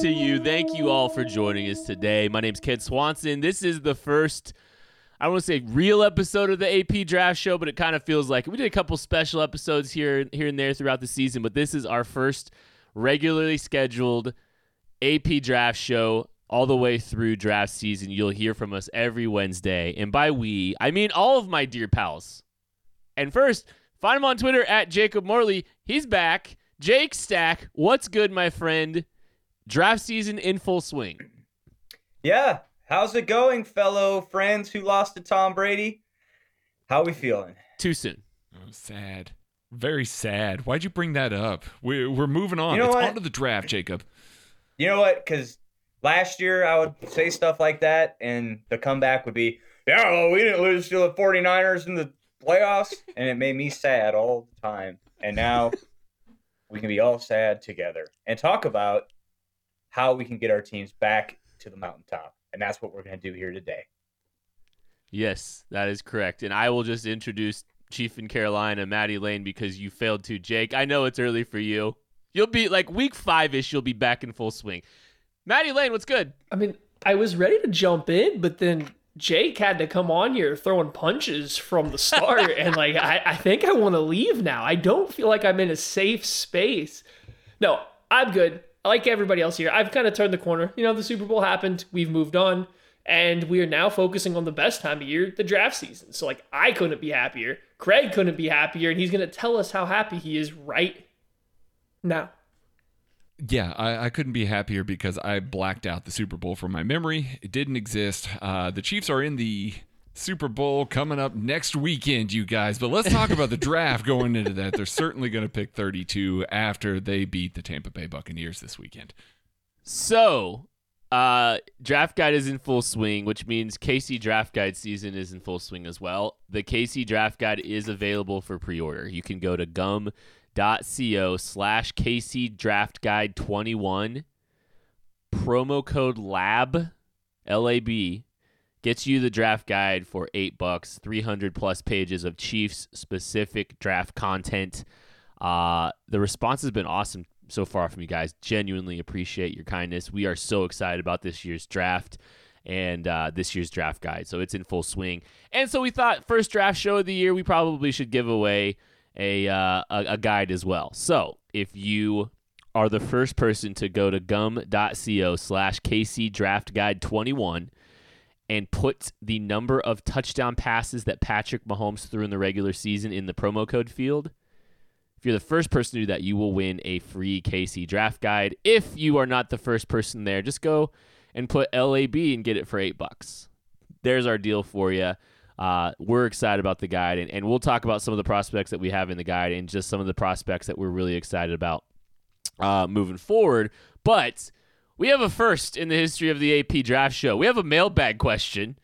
To you. Thank you all for joining us today. My name's Kent Swanson. This is the first, I don't want to say real episode of the AP Draft Show, but it kind of feels like we did a couple special episodes here, here and there throughout the season. But this is our first regularly scheduled AP Draft Show all the way through draft season. You'll hear from us every Wednesday, and by we, I mean all of my dear pals. And first, find him on Twitter at Jacob Morley. He's back. Jake Stack, what's good, my friend? Draft season in full swing. Yeah, how's it going, fellow friends who lost to Tom Brady? How are we feeling? Too soon. Oh, sad. Very sad. Why'd you bring that up? We're, we're moving on. You know it's what? on to the draft, Jacob. You know what? Because last year I would say stuff like that, and the comeback would be, yeah, well, we didn't lose to the 49ers in the playoffs. and it made me sad all the time. And now we can be all sad together and talk about how we can get our teams back to the mountaintop. And that's what we're going to do here today. Yes, that is correct. And I will just introduce Chief in Carolina, Maddie Lane, because you failed to. Jake, I know it's early for you. You'll be like week five ish, you'll be back in full swing. Maddie Lane, what's good? I mean, I was ready to jump in, but then Jake had to come on here throwing punches from the start. and like, I, I think I want to leave now. I don't feel like I'm in a safe space. No, I'm good. Like everybody else here, I've kind of turned the corner. You know, the Super Bowl happened, we've moved on, and we are now focusing on the best time of year, the draft season. So, like, I couldn't be happier. Craig couldn't be happier, and he's going to tell us how happy he is right now. Yeah, I, I couldn't be happier because I blacked out the Super Bowl from my memory. It didn't exist. Uh, the Chiefs are in the Super Bowl coming up next weekend, you guys. But let's talk about the draft going into that. They're certainly going to pick 32 after they beat the Tampa Bay Buccaneers this weekend. So, uh, draft guide is in full swing, which means KC draft guide season is in full swing as well. The KC draft guide is available for pre order. You can go to gum.co slash KC draft guide 21, promo code LAB, L A B, gets you the draft guide for eight bucks, 300 plus pages of Chiefs specific draft content. Uh, the response has been awesome so far from you guys. Genuinely appreciate your kindness. We are so excited about this year's draft and uh, this year's draft guide. So it's in full swing. And so we thought first draft show of the year, we probably should give away a uh, a, a guide as well. So if you are the first person to go to gum.co slash KC draft guide 21 and put the number of touchdown passes that Patrick Mahomes threw in the regular season in the promo code field. If you're the first person to do that, you will win a free KC draft guide. If you are not the first person there, just go and put LAB and get it for eight bucks. There's our deal for you. Uh, we're excited about the guide, and, and we'll talk about some of the prospects that we have in the guide and just some of the prospects that we're really excited about uh, moving forward. But we have a first in the history of the AP Draft Show. We have a mailbag question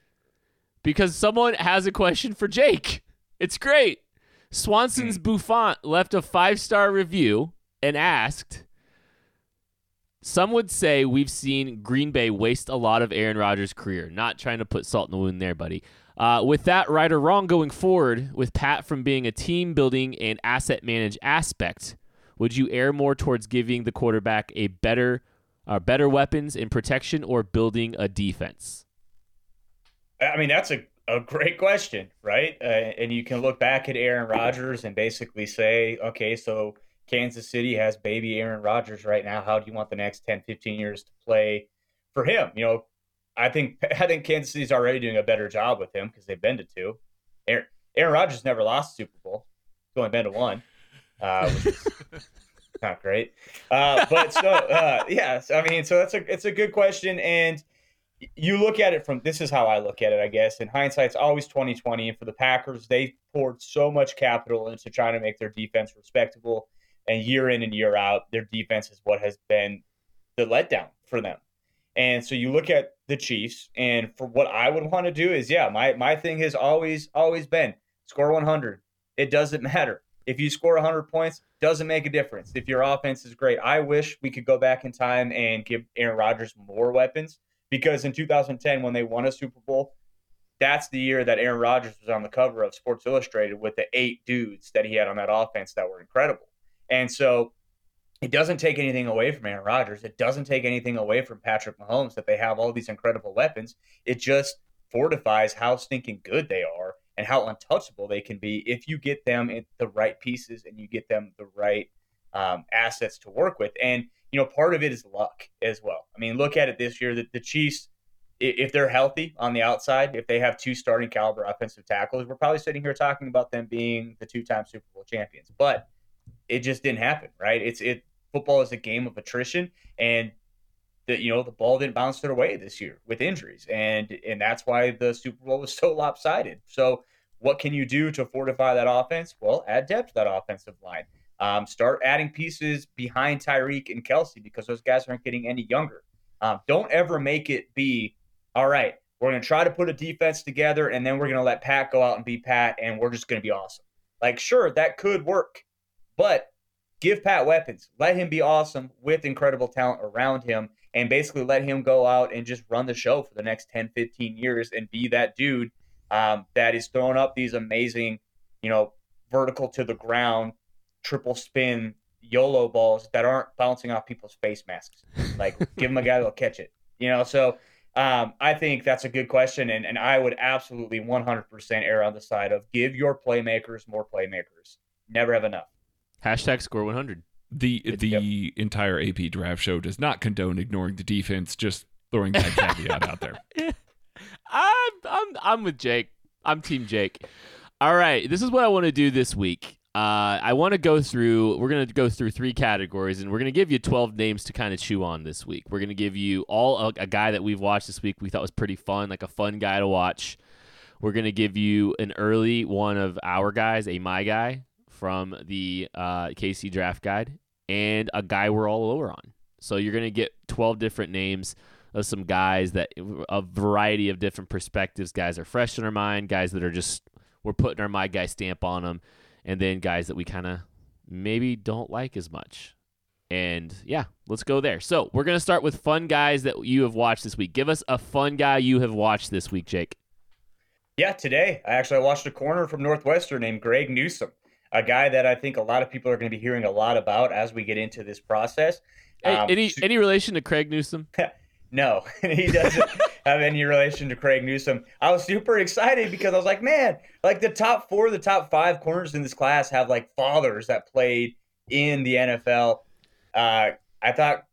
because someone has a question for Jake. It's great. Swanson's Buffon left a five star review and asked, Some would say we've seen Green Bay waste a lot of Aaron Rodgers' career. Not trying to put salt in the wound there, buddy. Uh, with that right or wrong going forward, with Pat from being a team building and asset manage aspect, would you err more towards giving the quarterback a better, uh, better weapons in protection, or building a defense? I mean, that's a, a great question, right? Uh, and you can look back at Aaron Rodgers and basically say, okay, so Kansas City has baby Aaron Rodgers right now. How do you want the next 10, 15 years to play for him? You know, I think I think Kansas City's already doing a better job with him because they've been to two. Aaron, Aaron Rodgers never lost Super Bowl. He's only been to one, uh, which is not great. Uh, but so uh, yeah, I mean, so that's a it's a good question, and you look at it from this is how I look at it, I guess. And hindsight's always twenty twenty. And for the Packers, they poured so much capital into trying to make their defense respectable and year in and year out, their defense is what has been the letdown for them. And so you look at the Chiefs, and for what I would want to do is, yeah, my my thing has always always been score 100. It doesn't matter if you score 100 points. Doesn't make a difference if your offense is great. I wish we could go back in time and give Aaron Rodgers more weapons because in 2010 when they won a Super Bowl, that's the year that Aaron Rodgers was on the cover of Sports Illustrated with the eight dudes that he had on that offense that were incredible. And so it doesn't take anything away from Aaron Rodgers. It doesn't take anything away from Patrick Mahomes that they have all these incredible weapons. It just fortifies how stinking good they are and how untouchable they can be if you get them in the right pieces and you get them the right um, assets to work with. And you know, part of it is luck as well. I mean, look at it this year. The, the Chiefs, if they're healthy on the outside, if they have two starting caliber offensive tackles, we're probably sitting here talking about them being the two-time Super Bowl champions. But it just didn't happen, right? It's it football is a game of attrition and the you know the ball didn't bounce their way this year with injuries and and that's why the Super Bowl was so lopsided. So what can you do to fortify that offense? Well, add depth to that offensive line. Um, start adding pieces behind Tyreek and Kelsey because those guys aren't getting any younger. Um, don't ever make it be all right. We're going to try to put a defense together, and then we're going to let Pat go out and be Pat, and we're just going to be awesome. Like, sure, that could work, but give Pat weapons. Let him be awesome with incredible talent around him and basically let him go out and just run the show for the next 10, 15 years and be that dude um, that is throwing up these amazing, you know, vertical to the ground, triple spin YOLO balls that aren't bouncing off people's face masks. Like, give them a guy that'll catch it. You know, so um, I think that's a good question. And, and I would absolutely 100% err on the side of give your playmakers more playmakers. Never have enough. Hashtag score 100. The the yep. entire AP draft show does not condone ignoring the defense. Just throwing that caveat out there. I'm I'm I'm with Jake. I'm Team Jake. All right, this is what I want to do this week. Uh, I want to go through. We're going to go through three categories, and we're going to give you 12 names to kind of chew on this week. We're going to give you all a, a, guy that we've watched this week. We thought was pretty fun, like a fun guy to watch. We're going to give you an early one of our guys, a my guy, from the uh, KC draft guide and a guy we're all over on. So you're going to get 12 different names of some guys that a variety of different perspectives. Guys are fresh in our mind, guys that are just we're putting our my guy stamp on them, and then guys that we kind of maybe don't like as much. And yeah, let's go there. So we're gonna start with fun guys that you have watched this week. Give us a fun guy you have watched this week, Jake. Yeah, today I actually watched a corner from Northwestern named Greg Newsome, a guy that I think a lot of people are going to be hearing a lot about as we get into this process. Um, any any relation to Craig Newsome? no, he doesn't have any relation to Craig Newsome. I was super excited because I was like, man, like the top four, the top five corners in this class have like fathers that played in the NFL. Uh, I thought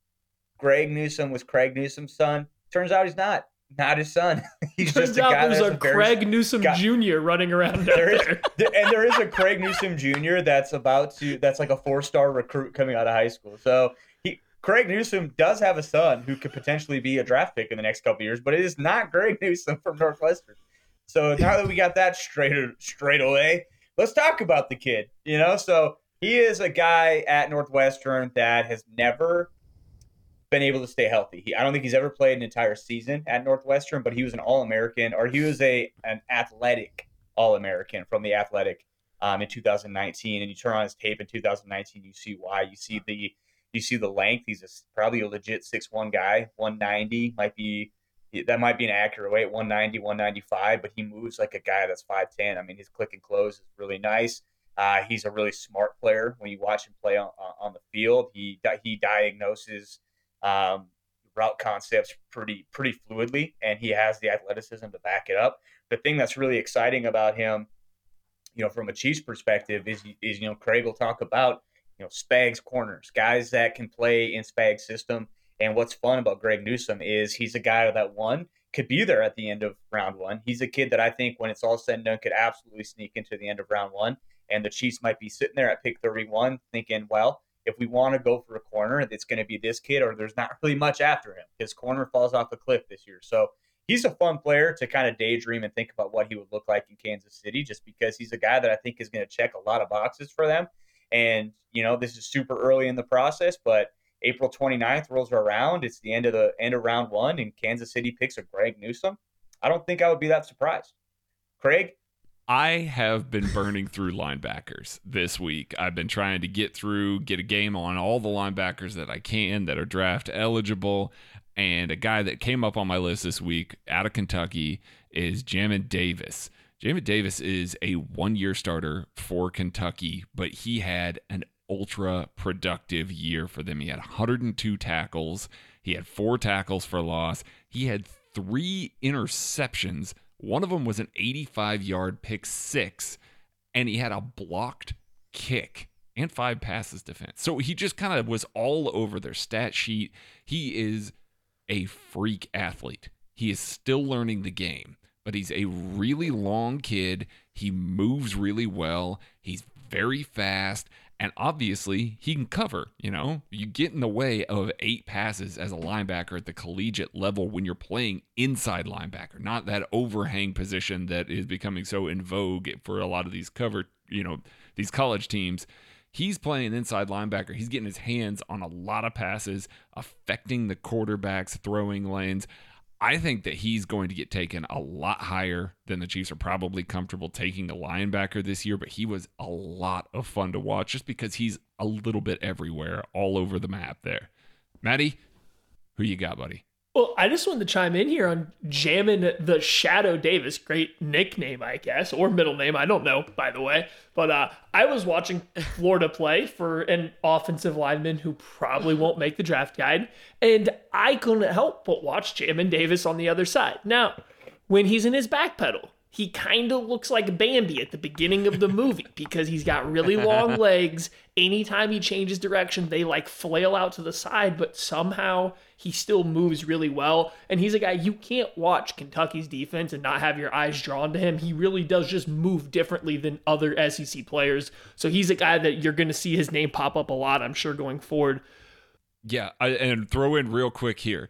Greg Newsome was Craig Newsome's son. Turns out he's not not his son. He's Turns just a out guy there's a, Craig Newsome guy. Jr. running around there is, there. and there is a Craig Newsome Jr. that's about to that's like a four star recruit coming out of high school. So Craig Newsome does have a son who could potentially be a draft pick in the next couple years, but it is not Greg Newsome from Northwestern. So now that we got that straight straight away, let's talk about the kid. You know, so he is a guy at Northwestern that has never been able to stay healthy. He, I don't think he's ever played an entire season at Northwestern, but he was an All American or he was a an athletic All American from the Athletic um, in 2019. And you turn on his tape in 2019, you see why. You see the You see the length; he's a, probably a legit six one guy, one ninety might be that might be an accurate weight 190 195 but he moves like a guy that's 510 i mean his click and close is really nice. Uh, he's a really smart player. When you watch him play on, on the field he he diagnoses um, route concepts pretty pretty fluidly and he has the athleticism to back it up. The thing that's really exciting about him you know from a chiefs perspective is is you know craig will talk about you know spags corners guys that can play in spags system and what's fun about Greg Newsome is he's a guy that one could be there at the end of round one. He's a kid that I think when it's all said and done could absolutely sneak into the end of round one. And the Chiefs might be sitting there at pick 31 thinking, well, if we want to go for a corner, it's going to be this kid, or there's not really much after him. His corner falls off the cliff this year. So he's a fun player to kind of daydream and think about what he would look like in Kansas City, just because he's a guy that I think is going to check a lot of boxes for them. And, you know, this is super early in the process, but April 29th rolls around. It's the end of the end of round one, and Kansas City picks a Greg Newsome. I don't think I would be that surprised. Craig? I have been burning through linebackers this week. I've been trying to get through, get a game on all the linebackers that I can that are draft eligible. And a guy that came up on my list this week out of Kentucky is Jamin Davis. Jamin Davis is a one year starter for Kentucky, but he had an ultra productive year for them. He had 102 tackles, he had four tackles for loss, he had three interceptions. One of them was an 85 yard pick six, and he had a blocked kick and five passes defense. So he just kind of was all over their stat sheet. He is a freak athlete. He is still learning the game, but he's a really long kid. He moves really well. He's very fast. And obviously, he can cover. You know, you get in the way of eight passes as a linebacker at the collegiate level when you're playing inside linebacker, not that overhang position that is becoming so in vogue for a lot of these cover, you know, these college teams. He's playing inside linebacker. He's getting his hands on a lot of passes, affecting the quarterback's throwing lanes. I think that he's going to get taken a lot higher than the Chiefs are probably comfortable taking a linebacker this year, but he was a lot of fun to watch just because he's a little bit everywhere, all over the map there. Maddie, who you got, buddy? Well, I just wanted to chime in here on Jamin the Shadow Davis. Great nickname, I guess, or middle name. I don't know, by the way. But uh, I was watching Florida play for an offensive lineman who probably won't make the draft guide. And I couldn't help but watch Jamin Davis on the other side. Now, when he's in his back pedal, he kind of looks like Bambi at the beginning of the movie because he's got really long legs. Anytime he changes direction, they like flail out to the side, but somehow he still moves really well. And he's a guy you can't watch Kentucky's defense and not have your eyes drawn to him. He really does just move differently than other SEC players. So he's a guy that you're going to see his name pop up a lot, I'm sure, going forward. Yeah, I, and throw in real quick here.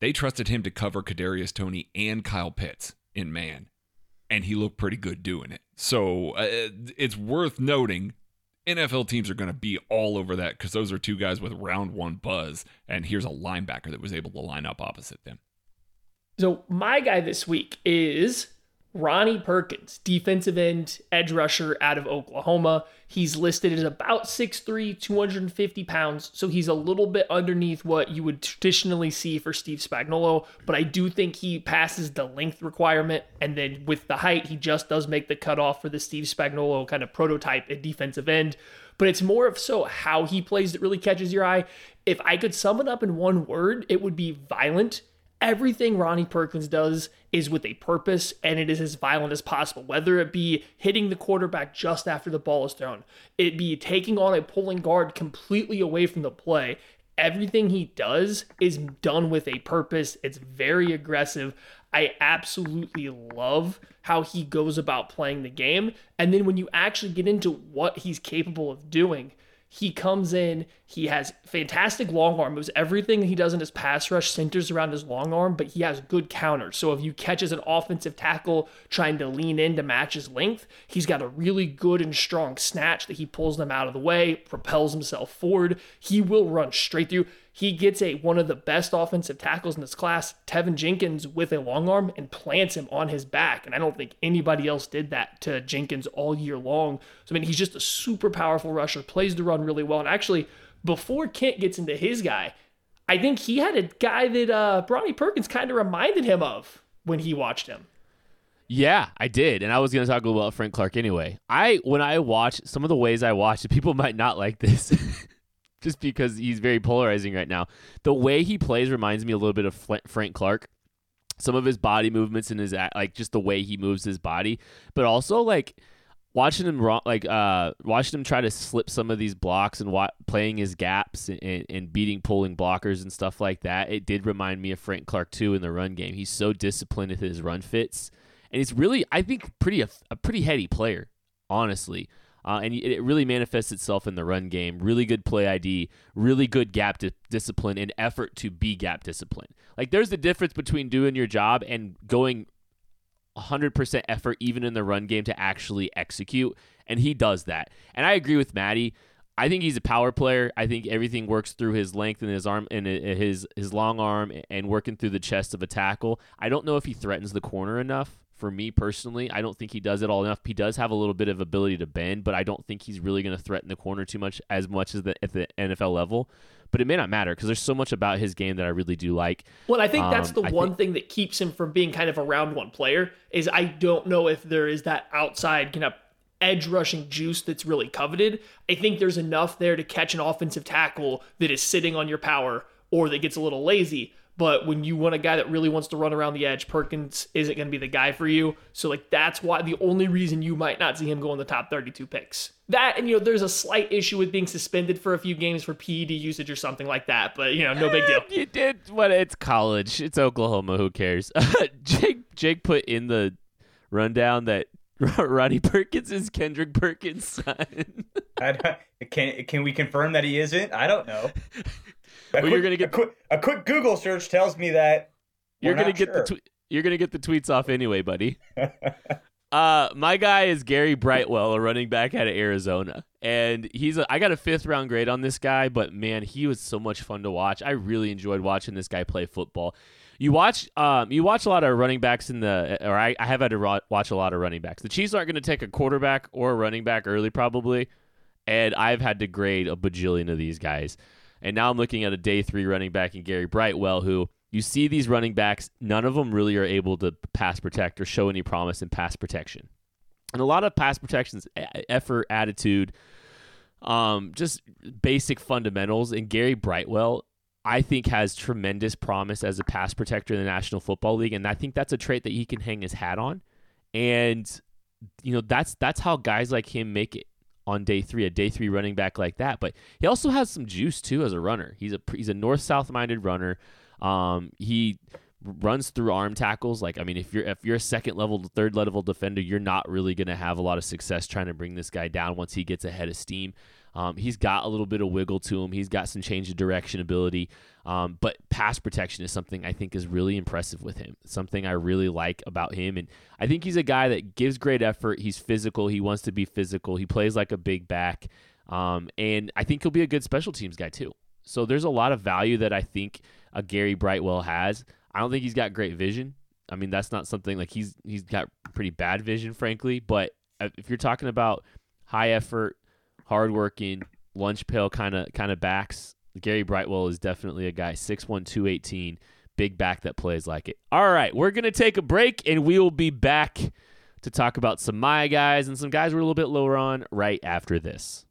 They trusted him to cover Kadarius Toney and Kyle Pitts in man and he looked pretty good doing it. So uh, it's worth noting NFL teams are going to be all over that because those are two guys with round one buzz, and here's a linebacker that was able to line up opposite them. So my guy this week is Ronnie Perkins, defensive end, edge rusher out of Oklahoma. He's listed as about 6'3, 250 pounds, so he's a little bit underneath what you would traditionally see for Steve Spagnuolo, but I do think he passes the length requirement, and then with the height, he just does make the cutoff for the Steve Spagnuolo kind of prototype at defensive end. But it's more of so how he plays that really catches your eye. If I could sum it up in one word, it would be violent everything Ronnie Perkins does is with a purpose and it is as violent as possible, whether it be hitting the quarterback just after the ball is thrown, it be taking on a pulling guard completely away from the play. Everything he does is done with a purpose. It's very aggressive. I absolutely love how he goes about playing the game. And then when you actually get into what he's capable of doing, he comes in, he has fantastic long arm moves. Everything he does in his pass rush centers around his long arm, but he has good counters. So if you catch as an offensive tackle trying to lean in to match his length, he's got a really good and strong snatch that he pulls them out of the way, propels himself forward. He will run straight through. He gets a one of the best offensive tackles in this class, Teven Jenkins, with a long arm and plants him on his back. And I don't think anybody else did that to Jenkins all year long. So I mean, he's just a super powerful rusher, plays the run really well, and actually before Kent gets into his guy, I think he had a guy that uh, Ronnie Perkins kind of reminded him of when he watched him. Yeah, I did, and I was going to talk a little about Frank Clark anyway. I when I watch some of the ways I watch people might not like this, just because he's very polarizing right now. The way he plays reminds me a little bit of Frank Clark. Some of his body movements and his like just the way he moves his body, but also like watching him like uh watching him try to slip some of these blocks and wa- playing his gaps and, and beating pulling blockers and stuff like that it did remind me of frank clark too in the run game he's so disciplined with his run fits and he's really i think pretty a, a pretty heady player honestly uh, and it really manifests itself in the run game. Really good play ID, really good gap di- discipline, and effort to be gap discipline. Like there's the difference between doing your job and going 100% effort even in the run game to actually execute and he does that. And i agree with maddie i think he's a power player. I think everything works through his length and his arm and his his long arm and working through the chest of a tackle. I don't know if he threatens the corner enough for me personally i don't think he does it all enough he does have a little bit of ability to bend but i don't think he's really going to threaten the corner too much as much as the, at the nfl level but it may not matter because there's so much about his game that I really do like. Well, I think that's um, the I one think, thing that keeps him from being kind of a round one player is I don't know if there is that outside kind of edge rushing juice that's really coveted. I think there's enough there to catch an offensive tackle that is sitting on your power or that gets a little lazy. But when you want a guy that really wants to run around the edge, Perkins isn't going to be the guy for you. So, like, that's why the only reason you might not see him go in the top 32 picks. That, and, you know, there's a slight issue with being suspended for a few games for PED usage or something like that. But, you know, no big deal. You did what? It's college. It's Oklahoma. Who cares? Jake, Jake put in the rundown that Ronnie Perkins is Kendrick Perkins' son. can can we confirm that he isn't? I don't know. Well, quick, you're gonna get a quick, a quick, Google search tells me that you're gonna get sure. the tw- you're gonna get the tweets off anyway, buddy. uh, my guy is Gary Brightwell, a running back out of Arizona, and he's a, I got a fifth round grade on this guy, but man, he was so much fun to watch. I really enjoyed watching this guy play football. You watch, um, you watch a lot of running backs in the, or I, I have had to ro- watch a lot of running backs. The Chiefs aren't going to take a quarterback or a running back early, probably, and I've had to grade a bajillion of these guys. And now I'm looking at a day three running back in Gary Brightwell, who you see these running backs, none of them really are able to pass protect or show any promise in pass protection. And a lot of pass protections, effort, attitude, um, just basic fundamentals. And Gary Brightwell, I think, has tremendous promise as a pass protector in the National Football League. And I think that's a trait that he can hang his hat on. And, you know, that's that's how guys like him make it on day three, a day three running back like that. But he also has some juice too as a runner. He's a he's a north south minded runner. Um, he runs through arm tackles. Like I mean, if you're if you're a second level, third level defender, you're not really going to have a lot of success trying to bring this guy down once he gets ahead of steam. Um, he's got a little bit of wiggle to him. He's got some change of direction ability. Um, but pass protection is something I think is really impressive with him. something I really like about him. And I think he's a guy that gives great effort. He's physical. He wants to be physical. He plays like a big back. Um, and I think he'll be a good special teams guy too. So there's a lot of value that I think a Gary Brightwell has. I don't think he's got great vision. I mean, that's not something like he's he's got pretty bad vision, frankly. But uh, if you're talking about high effort, hardworking, lunch pail kind of kind of backs. Gary Brightwell is definitely a guy, 6'1", 218, big back that plays like it. All right, we're to take a break, and we will be back to talk about some my guys and some guys we're a little bit lower on right after this.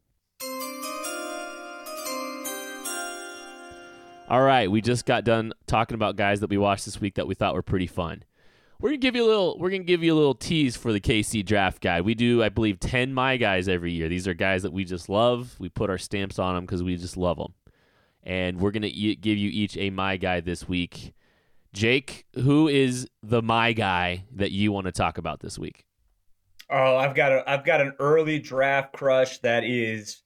All right, we just got done talking about guys that we watched this week that we thought were pretty fun we're gonna give you a little we're gonna give you a little tease for the KC draft guide. We do, I believe, ten my guys every year. These are guys that we just love. We put our stamps on them because we just love them, and we're gonna e- give you each a my guy this week. Jake, who is the my guy that you want to talk about this week? Oh, I've got a I've got an early draft crush that is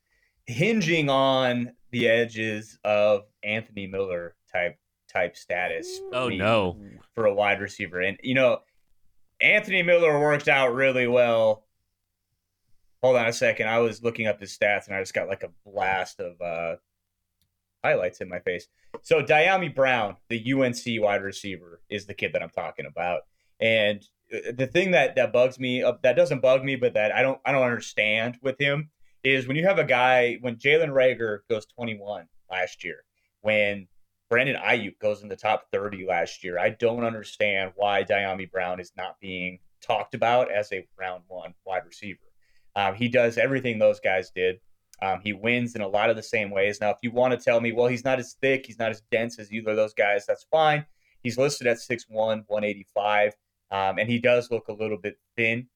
hinging on the edges of Anthony Miller type type status. Oh no, for a wide receiver, and you know, Anthony Miller worked out really well. Hold on a second. I was looking up his stats, and I just got like a blast of uh, highlights in my face. So Dyami Brown, the UNC wide receiver, is the kid that I'm talking about, and uh, the thing that that bugs me, uh, that doesn't bug me, but that I don't I don't understand with him is when you have a guy when Jalen Reagor goes 21 last year, when Brandon Aiyuk goes in the top 30 last year. I don't understand why Dyami Brown is not being talked about as a round one wide receiver. Um, he does everything those guys did. Um, he wins in a lot of the same ways. Now, if you want to tell me, well, he's not as thick, he's not as dense as either of those guys, that's fine. He's listed at 6'1, 185, um, and he does look a little bit thin.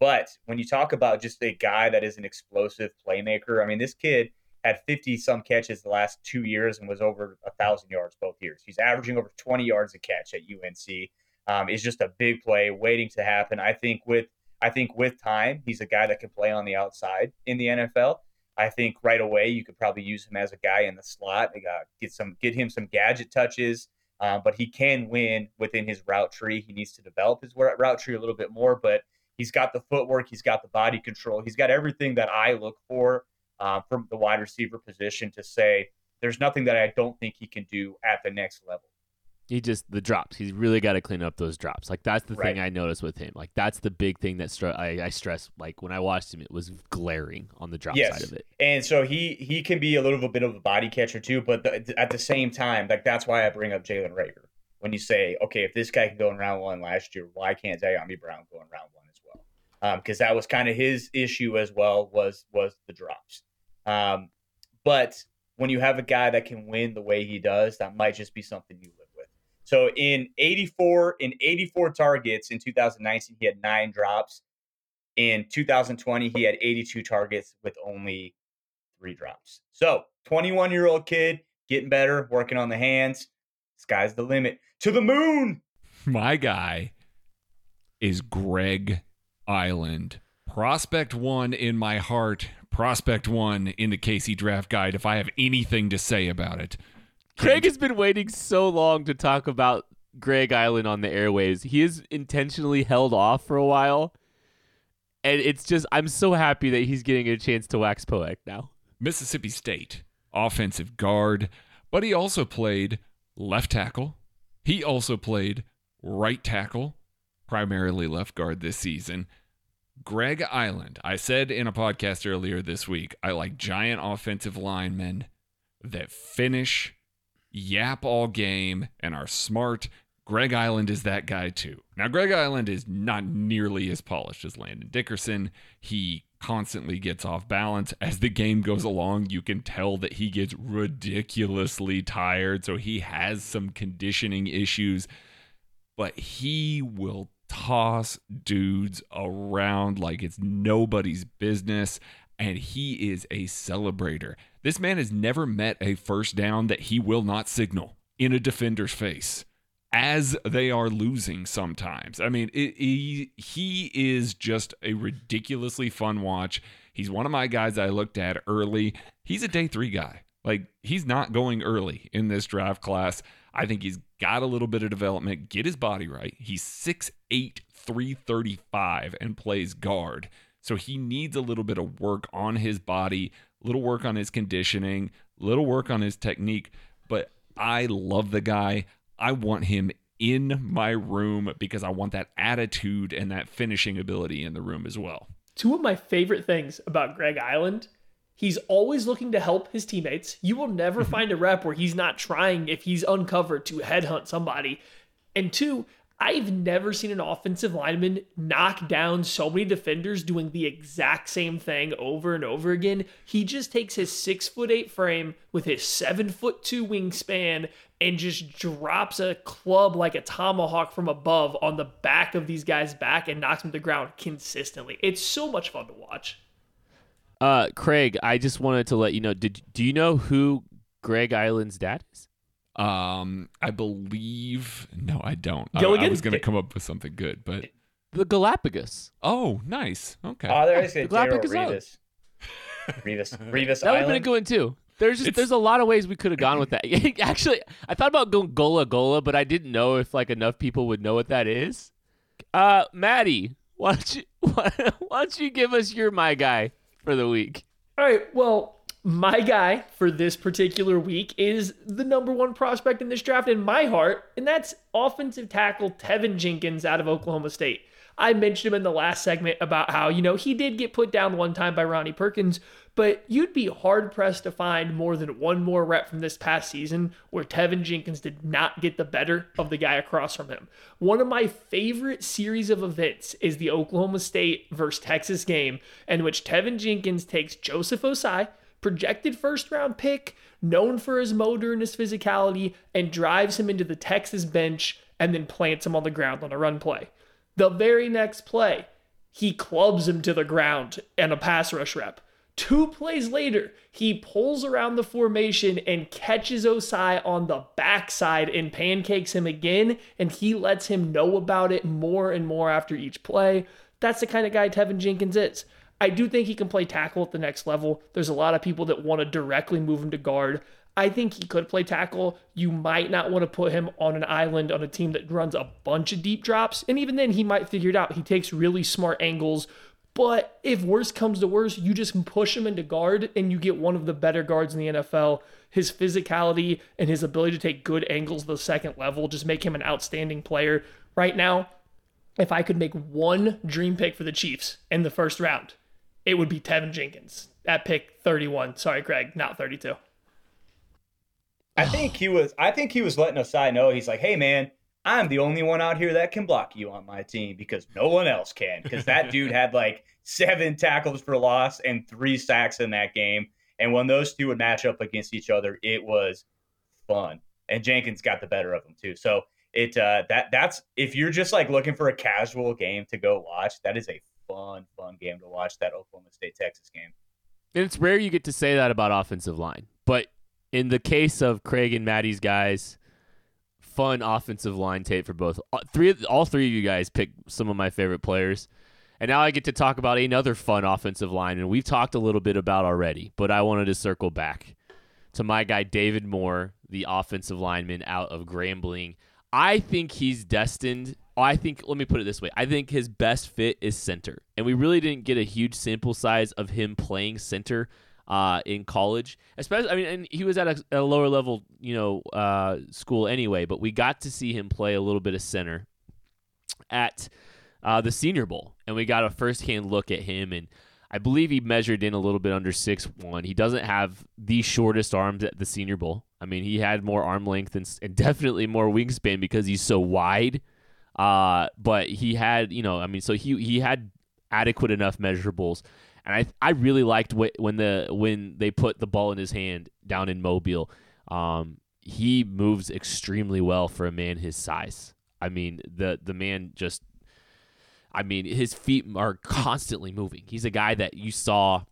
But when you talk about just a guy that is an explosive playmaker, I mean, this kid had 50 some catches the last two years and was over a thousand yards both years. He's averaging over 20 yards a catch at UNC. Um, is just a big play waiting to happen. I think with I think with time, he's a guy that can play on the outside in the NFL. I think right away you could probably use him as a guy in the slot. Got get some get him some gadget touches, uh, but he can win within his route tree. He needs to develop his route tree a little bit more, but he's got the footwork, he's got the body control, he's got everything that I look for uh, from the wide receiver position to say there's nothing that I don't think he can do at the next level. He just the drops. He's really got to clean up those drops. Like that's the Right. thing I noticed with him. Like that's the big thing that str- I, I stress. Like when I watched him, it was glaring on the drop Yes. side of it. And so he he can be a little bit of a body catcher too, but the, at the same time, like that's why I bring up Jalen Reagor. When you say, okay, if this guy can go in round one last year, why can't Dyami Brown go in round one Because that was kind of his issue as well was was the drops. Um, but when you have a guy that can win the way he does, that might just be something you live with. So in 84 in 84 targets in 2019, he had nine drops. In 2020, he had 82 targets with only three drops. So 21 year old kid getting better, working on the hands. Sky's the limit. To the moon. My guy is Greg Eiland. Prospect one in my heart. Prospect one in the KC draft guide. If I have anything to say about it, Craig has been waiting so long to talk about Greg Eiland on the airwaves. He is intentionally held off for a while. And it's just I'm so happy that he's getting a chance to wax poetic now. Mississippi State offensive guard, but he also played left tackle. He also played right tackle, primarily left guard this season. Greg Eiland, I said in a podcast earlier this week, I like giant offensive linemen that finish, yap all game, and are smart. Greg Eiland is that guy too. Now, Greg Eiland is not nearly as polished as Landon Dickerson. He constantly gets off balance. As the game goes along, you can tell that he gets ridiculously tired. So he has some conditioning issues, but he will toss dudes around like it's nobody's business. And he is a celebrator. This man has never met a first down that he will not signal in a defender's face as they are losing sometimes. I mean, it, he he is just a ridiculously fun watch. He's one of my guys I looked at early. He's a day 3 guy. Like he's not going early in this draft class. I think he's got a little bit of development, get his body right. He's 6'8, 335 and plays guard. So he needs a little bit of work on his body, little work on his conditioning, little work on his technique, but I love the guy. I want him in my room because I want that attitude and that finishing ability in the room as well. Two of my favorite things about Greg Eiland, he's always looking to help his teammates. You will never mm-hmm. find a rep where he's not trying, if he's uncovered, to headhunt somebody. And two, I've never seen an offensive lineman knock down so many defenders doing the exact same thing over and over again. He just takes his six foot eight frame with his seven foot two wingspan and just drops a club like a tomahawk from above on the back of these guys' back and knocks them to the ground consistently. It's so much fun to watch. Uh, Craig, I just wanted to let you know. Did do you know who Greg Eiland's dad is? Um, I believe no, I don't. I, I was going to come up with something good, but The Galapagos. oh, nice. Okay. Oh, there is a Galapagos Gerald Island. Revis. Revis. Revis That would have been a good one too. There's just, It's- there's a lot of ways we could have gone with that. Actually, I thought about going Gola Gola, but I didn't know if like enough people would know what that is. Uh, Maddie, why don't you why, why don't you give us your my guy for the week? All right, well, My guy for this particular week is the number one prospect in this draft in my heart, and that's offensive tackle Teven Jenkins out of Oklahoma State. I mentioned him in the last segment about how, you know, he did get put down one time by Ronnie Perkins, but you'd be hard pressed to find more than one more rep from this past season where Teven Jenkins did not get the better of the guy across from him. One of my favorite series of events is the Oklahoma State versus Texas game, in which Teven Jenkins takes Joseph Ossai, projected first round pick, known for his motor and his physicality, and drives him into the Texas bench and then plants him on the ground on a run play. The very next play, he clubs him to the ground and a pass rush rep. Two plays later, he pulls around the formation and catches Ossai on the backside and pancakes him again, and he lets him know about it more and more after each play. That's the kind of guy Teven Jenkins is. I do think he can play tackle at the next level. There's a lot of people that want to directly move him to guard. I think he could play tackle. You might not want to put him on an island on a team that runs a bunch of deep drops. And even then, he might figure it out. He takes really smart angles. But if worse comes to worse, you just push him into guard and you get one of the better guards in the NFL. His physicality and his ability to take good angles the second level just make him an outstanding player. Right now, if I could make one dream pick for the Chiefs in the first round, it would be Teven Jenkins at pick 31. Sorry, Craig, not 32. I think he was. I think he was letting Ossai know. He's like, "Hey, man, I'm the only one out here that can block you on my team because no one else can." Because that dude had like seven tackles for loss and three sacks in that game. And when those two would match up against each other, it was fun. And Jenkins got the better of them too. So it uh, that that's if you're just like looking for a casual game to go watch, that is a fun, fun game to watch. That Oklahoma State Texas game. And it's rare you get to say that about offensive line, but in the case of Craig and Maddie's guys, fun offensive line tape for both. Uh, three, all three of you guys picked some of my favorite players, and now I get to talk about another fun offensive line, and we've talked a little bit about already, but I wanted to circle back to my guy David Moore, the offensive lineman out of Grambling. I think he's destined. I think, let me put it this way I think his best fit is center. And we really didn't get a huge sample size of him playing center uh, in college. Especially, I mean, and he was at a, a lower level, you know, uh, school anyway. But we got to see him play a little bit of center at uh, the Senior Bowl, and we got a firsthand look at him. And I believe he measured in a little bit under six one. He doesn't have the shortest arms at the Senior Bowl. I mean, he had more arm length and, and definitely more wingspan because he's so wide. Uh, but he had, you know, I mean, so he he had adequate enough measurables and I I really liked when the when they put the ball in his hand down in Mobile. Um, he moves extremely well for a man his size. I mean, the the man just I mean, his feet are constantly moving. He's a guy that you saw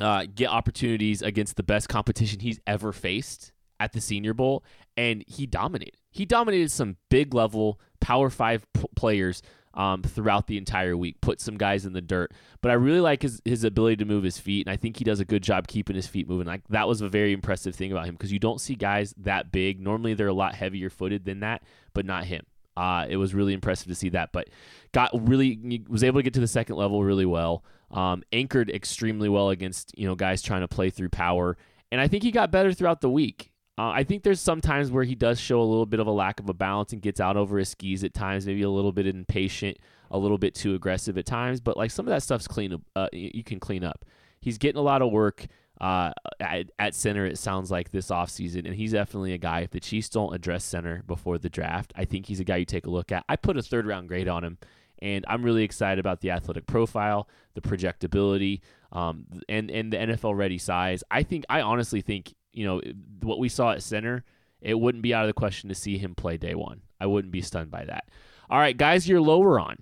uh, get opportunities against the best competition he's ever faced at the Senior Bowl, and he dominated. He dominated some big level Power Five p- players um, throughout the entire week, put some guys in the dirt. But I really like his, his ability to move his feet, and I think he does a good job keeping his feet moving. Like that was a very impressive thing about him because you don't see guys that big. Normally they're a lot heavier footed than that, but not him. Uh, it was really impressive to see that, but got really was able to get to the second level really well. Um, anchored extremely well against you know guys trying to play through power, and I think he got better throughout the week. Uh, I think there's some times where he does show a little bit of a lack of a balance and gets out over his skis at times, maybe a little bit impatient, a little bit too aggressive at times. But like some of that stuff's clean, uh, you can clean up. He's getting a lot of work uh, at, at, center. It sounds like this offseason, and he's definitely a guy. If the Chiefs don't address center before the draft, I think he's a guy you take a look at. I put a third round grade on him, and I'm really excited about the athletic profile, the projectability, um, and and the NFL ready size. I think I honestly think you know, what we saw at center, it wouldn't be out of the question to see him play day one. I wouldn't be stunned by that. All right, guys, you're lower on.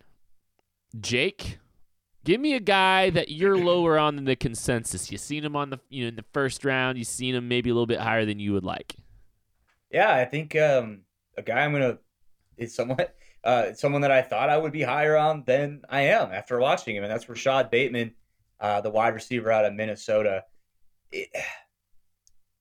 Jake, give me a guy that you're lower on than the consensus. You seen him on the you know in the first round. You seen him maybe a little bit higher than you would like. Yeah, I think um, a guy I'm gonna is somewhat uh, someone that I thought I would be higher on than I am after watching him, and that's Rashod Bateman, uh, the wide receiver out of Minnesota. It,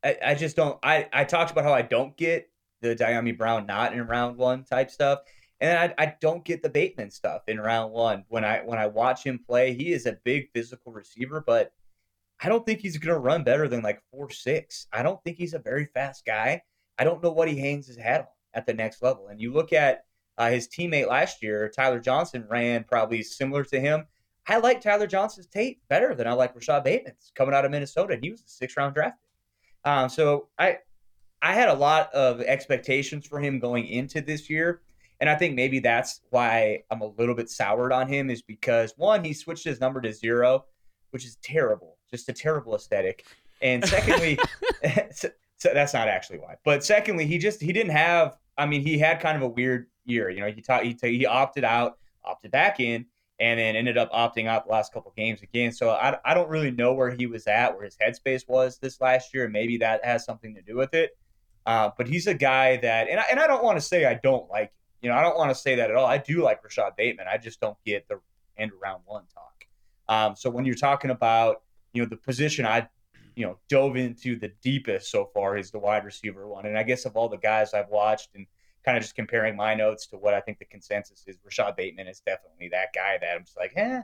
I, I just don't. I, I talked about how I don't get the Dyami Brown not in round one type stuff, and I, I don't get the Bateman stuff in round one. When I when I watch him play, he is a big physical receiver, but I don't think he's to run better than like four six. I don't think he's a very fast guy. I don't know what he hangs his hat on at the next level. And you look at uh, his teammate last year, Tyler Johnson, ran probably similar to him. I like Tyler Johnson's tape better than I like Rashod Bateman's coming out of Minnesota. He was a six round draft Um, so I I had a lot of expectations for him going into this year. And I think maybe that's why I'm a little bit soured on him is because one, he switched his number to zero, which is terrible, just a terrible aesthetic. And secondly, so, so that's not actually why. But secondly, he just he didn't have. I mean, he had kind of a weird year. You know, he taught he, he opted out, opted back in, and then ended up opting out the last couple games again. So I, I don't really know where he was at, where his headspace was this last year. Maybe that has something to do with it. Uh, but he's a guy that, and I, and I don't want to say I don't like. You know, I don't want to say that at all. I do like Rashod Bateman. I just don't get the end round one talk. Um, so when you're talking about, you know, the position I, you know, dove into the deepest so far is the wide receiver one. And I guess of all the guys I've watched and kind of just comparing my notes to what I think the consensus is, Rashod Bateman is definitely that guy that I'm just like, eh,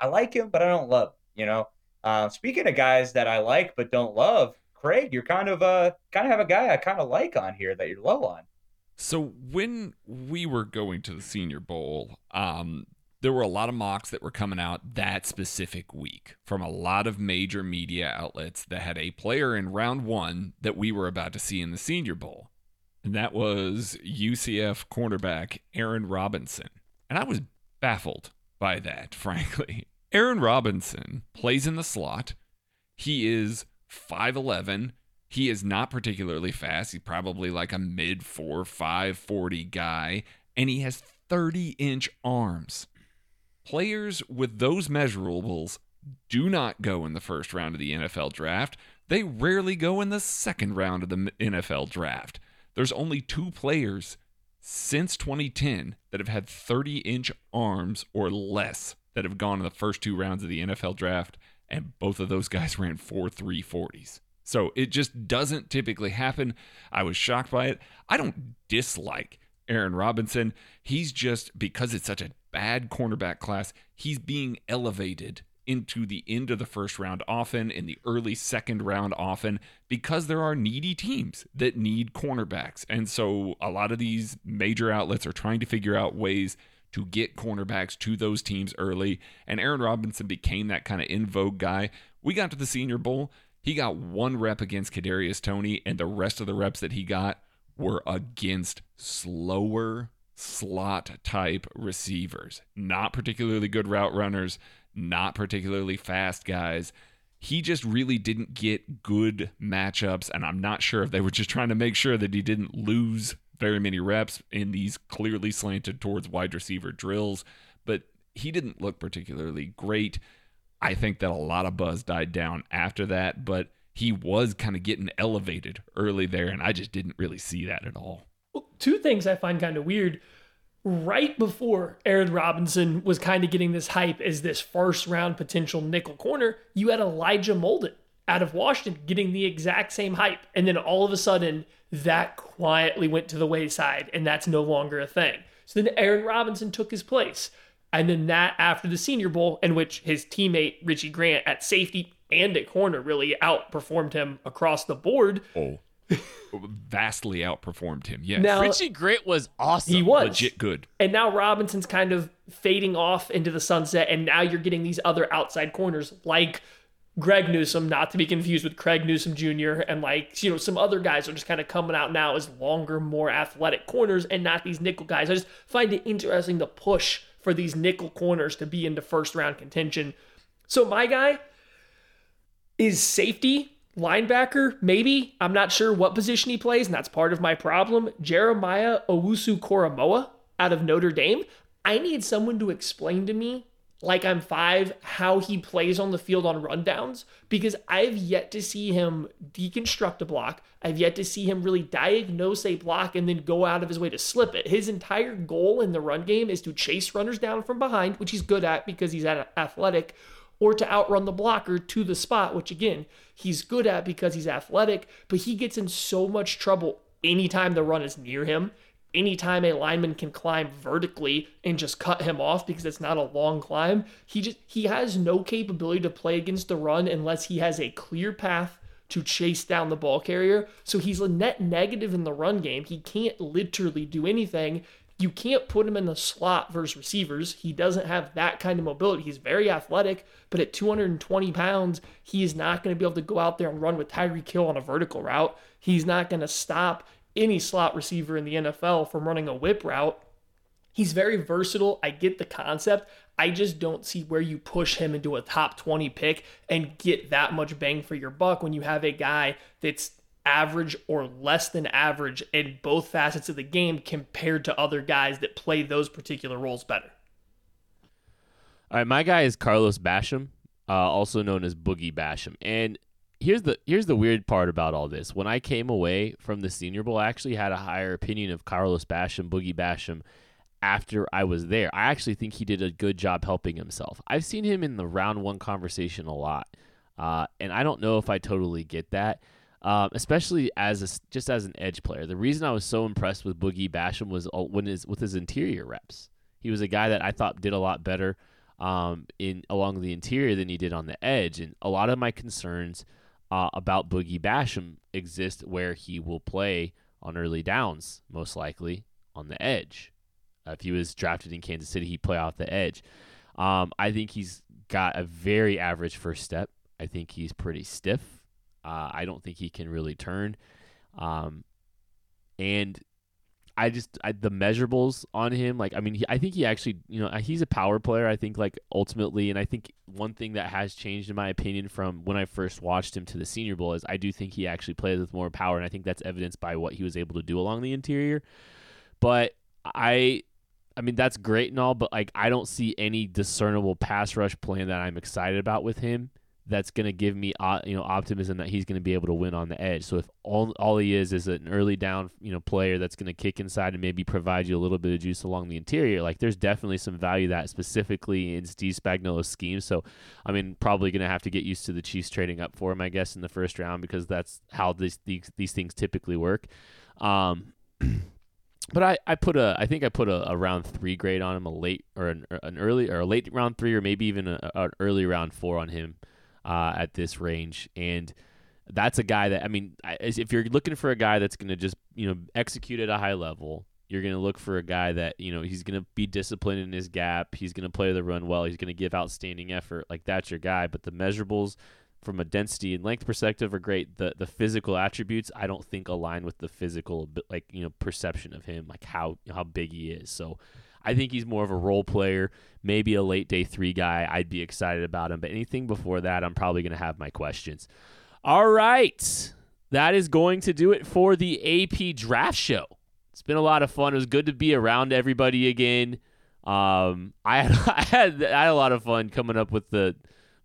I like him, but I don't love him, you know? Uh, speaking of guys that I like but don't love, Craig, you're kind of uh kind of have a guy I kind of like on here that you're low on. So when we were going to the Senior Bowl, um, there were a lot of mocks that were coming out that specific week from a lot of major media outlets that had a player in round one that we were about to see in the Senior Bowl. And that was UCF cornerback Aaron Robinson. And I was baffled by that, frankly. Aaron Robinson plays in the slot. He is 5'11, he is not particularly fast. He's probably like a mid 4 5 40 guy, and he has 30 inch arms. Players with those measurables do not go in the first round of the NFL draft. They rarely go in the second round of the NFL draft. There's only two players since 2010 that have had 30 inch arms or less that have gone in the first two rounds of the NFL draft, and both of those guys ran 4 3 40s. So it just doesn't typically happen. I was shocked by it. I don't dislike Aaron Robinson. He's just, because it's such a bad cornerback class, he's being elevated into the end of the first round often, in the early second round often, because there are needy teams that need cornerbacks. And so a lot of these major outlets are trying to figure out ways to get cornerbacks to those teams early. And Aaron Robinson became that kind of in vogue guy. We got to the Senior Bowl. He got one rep against Kadarius Toney, and the rest of the reps that he got were against slower slot type receivers, not particularly good route runners, not particularly fast guys. He just really didn't get good matchups, and I'm not sure if they were just trying to make sure that he didn't lose very many reps in these clearly slanted towards wide receiver drills, but he didn't look particularly great. I think that a lot of buzz died down after that, but he was kind of getting elevated early there, and I just didn't really see that at all. Two things I find kind of weird. Right before Aaron Robinson was kind of getting this hype as this first round potential nickel corner, you had Elijah Molden out of Washington getting the exact same hype. And then all of a sudden, that quietly went to the wayside, and that's no longer a thing. So then Aaron Robinson took his place. And then that after the Senior Bowl, in which his teammate Richie Grant at safety and at corner really outperformed him across the board. Oh, vastly outperformed him. Yeah, Now, Richie Grant was awesome. he was legit good. And now Robinson's kind of fading off into the sunset, and now you're getting these other outside corners like Greg Newsome, not to be confused with Craig Newsome Jr., and like, you know, some other guys are just kind of coming out now as longer, more athletic corners and not these nickel guys. I just find it interesting to push for these nickel corners to be into first round contention. So my guy is safety, linebacker, maybe. I'm not sure what position he plays, and that's part of my problem. Jeremiah Owusu Koramoah out of Notre Dame. I need someone to explain to me, like I'm five, how he plays on the field on rundowns because I've yet to see him deconstruct a block. I've yet to see him really diagnose a block and then go out of his way to slip it. His entire goal in the run game is to chase runners down from behind, which he's good at because he's athletic, or to outrun the blocker to the spot, which again, he's good at because he's athletic, but he gets in so much trouble anytime the run is near him. anytime a lineman can climb vertically and just cut him off because it's not a long climb, he just he has no capability to play against the run unless he has a clear path to chase down the ball carrier. So he's a net negative in the run game. He can't literally do anything. You can't put him in the slot versus receivers. He doesn't have that kind of mobility. He's very athletic, but at 220 pounds, he is not going to be able to go out there and run with Tyreek Hill on a vertical route. He's not going to stop any slot receiver in the NFL from running a whip route. He's very versatile. I get the concept. I just don't see where you push him into a top 20 pick and get that much bang for your buck when you have a guy that's average or less than average in both facets of the game compared to other guys that play those particular roles better. All right, my guy is Carlos Basham, uh, also known as Boogie Basham. And here's the here's the weird part about all this. When I came away from the Senior Bowl, I actually had a higher opinion of Carlos Basham, Boogie Basham, after I was there. I actually think he did a good job helping himself. I've seen him in the round one conversation a lot, uh, and I don't know if I totally get that. Um, especially as a, just as an edge player, the reason I was so impressed with Boogie Basham was uh, when his with his interior reps. He was a guy that I thought did a lot better um, in along the interior than he did on the edge, and a lot of my concerns uh, about Boogie Basham exist where he will play on early downs, most likely on the edge. Uh, if he was drafted in Kansas City, he'd play off the edge. Um, I think he's got a very average first step. I think he's pretty stiff. Uh, I don't think he can really turn. Um, and I just I, the measurables on him, like I mean, he, I think he actually, you know, he's a power player. I think like ultimately, and I think one thing that has changed in my opinion from when I first watched him to the Senior Bowl is I do think he actually plays with more power, and I think that's evidenced by what he was able to do along the interior. But I I mean, that's great and all, but like I don't see any discernible pass rush plan that I'm excited about with him. That's going to give me, uh, you know, optimism that he's going to be able to win on the edge. So if all all he is is an early down, you know, player that's going to kick inside and maybe provide you a little bit of juice along the interior, like there's definitely some value that specifically in Steve Spagnuolo's scheme. So, I mean, probably going to have to get used to the Chiefs trading up for him, I guess, in the first round because that's how these these, these things typically work. Um, but I, I put a I think I put a, a, round three grade on him, a late or an, an early or a late round three, or maybe even an early round four on him uh, at this range. And that's a guy that I mean, if you're looking for a guy that's going to just you know execute at a high level, you're going to look for a guy that you know he's going to be disciplined in his gap. He's going to play the run well. He's going to give outstanding effort. Like that's your guy. But the measurables from a density and length perspective are great. The the physical attributes I don't think align with the physical like you know perception of him, like how how big he is. So I think he's more of a role player, maybe a late day three guy. I'd be excited about him, but anything before that, I'm probably going to have my questions. All right, that is going to do it for the AP Draft Show. It's been a lot of fun. It was good to be around everybody again. Um, I had, I had I had a lot of fun coming up with the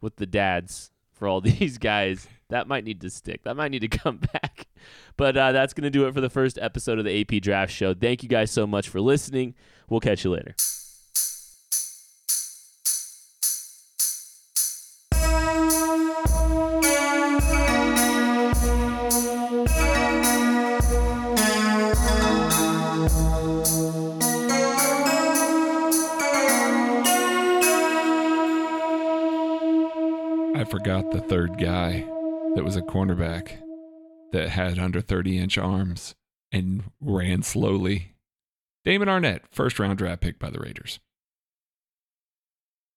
with the dads for all these guys. That might need to stick. That might need to come back. But uh, that's going to do it for the first episode of the AP Draft Show. Thank you guys so much for listening. We'll catch you later. forgot the third guy that was a cornerback that had under 30 inch arms and ran slowly. Damon Arnette, first round draft pick by the Raiders.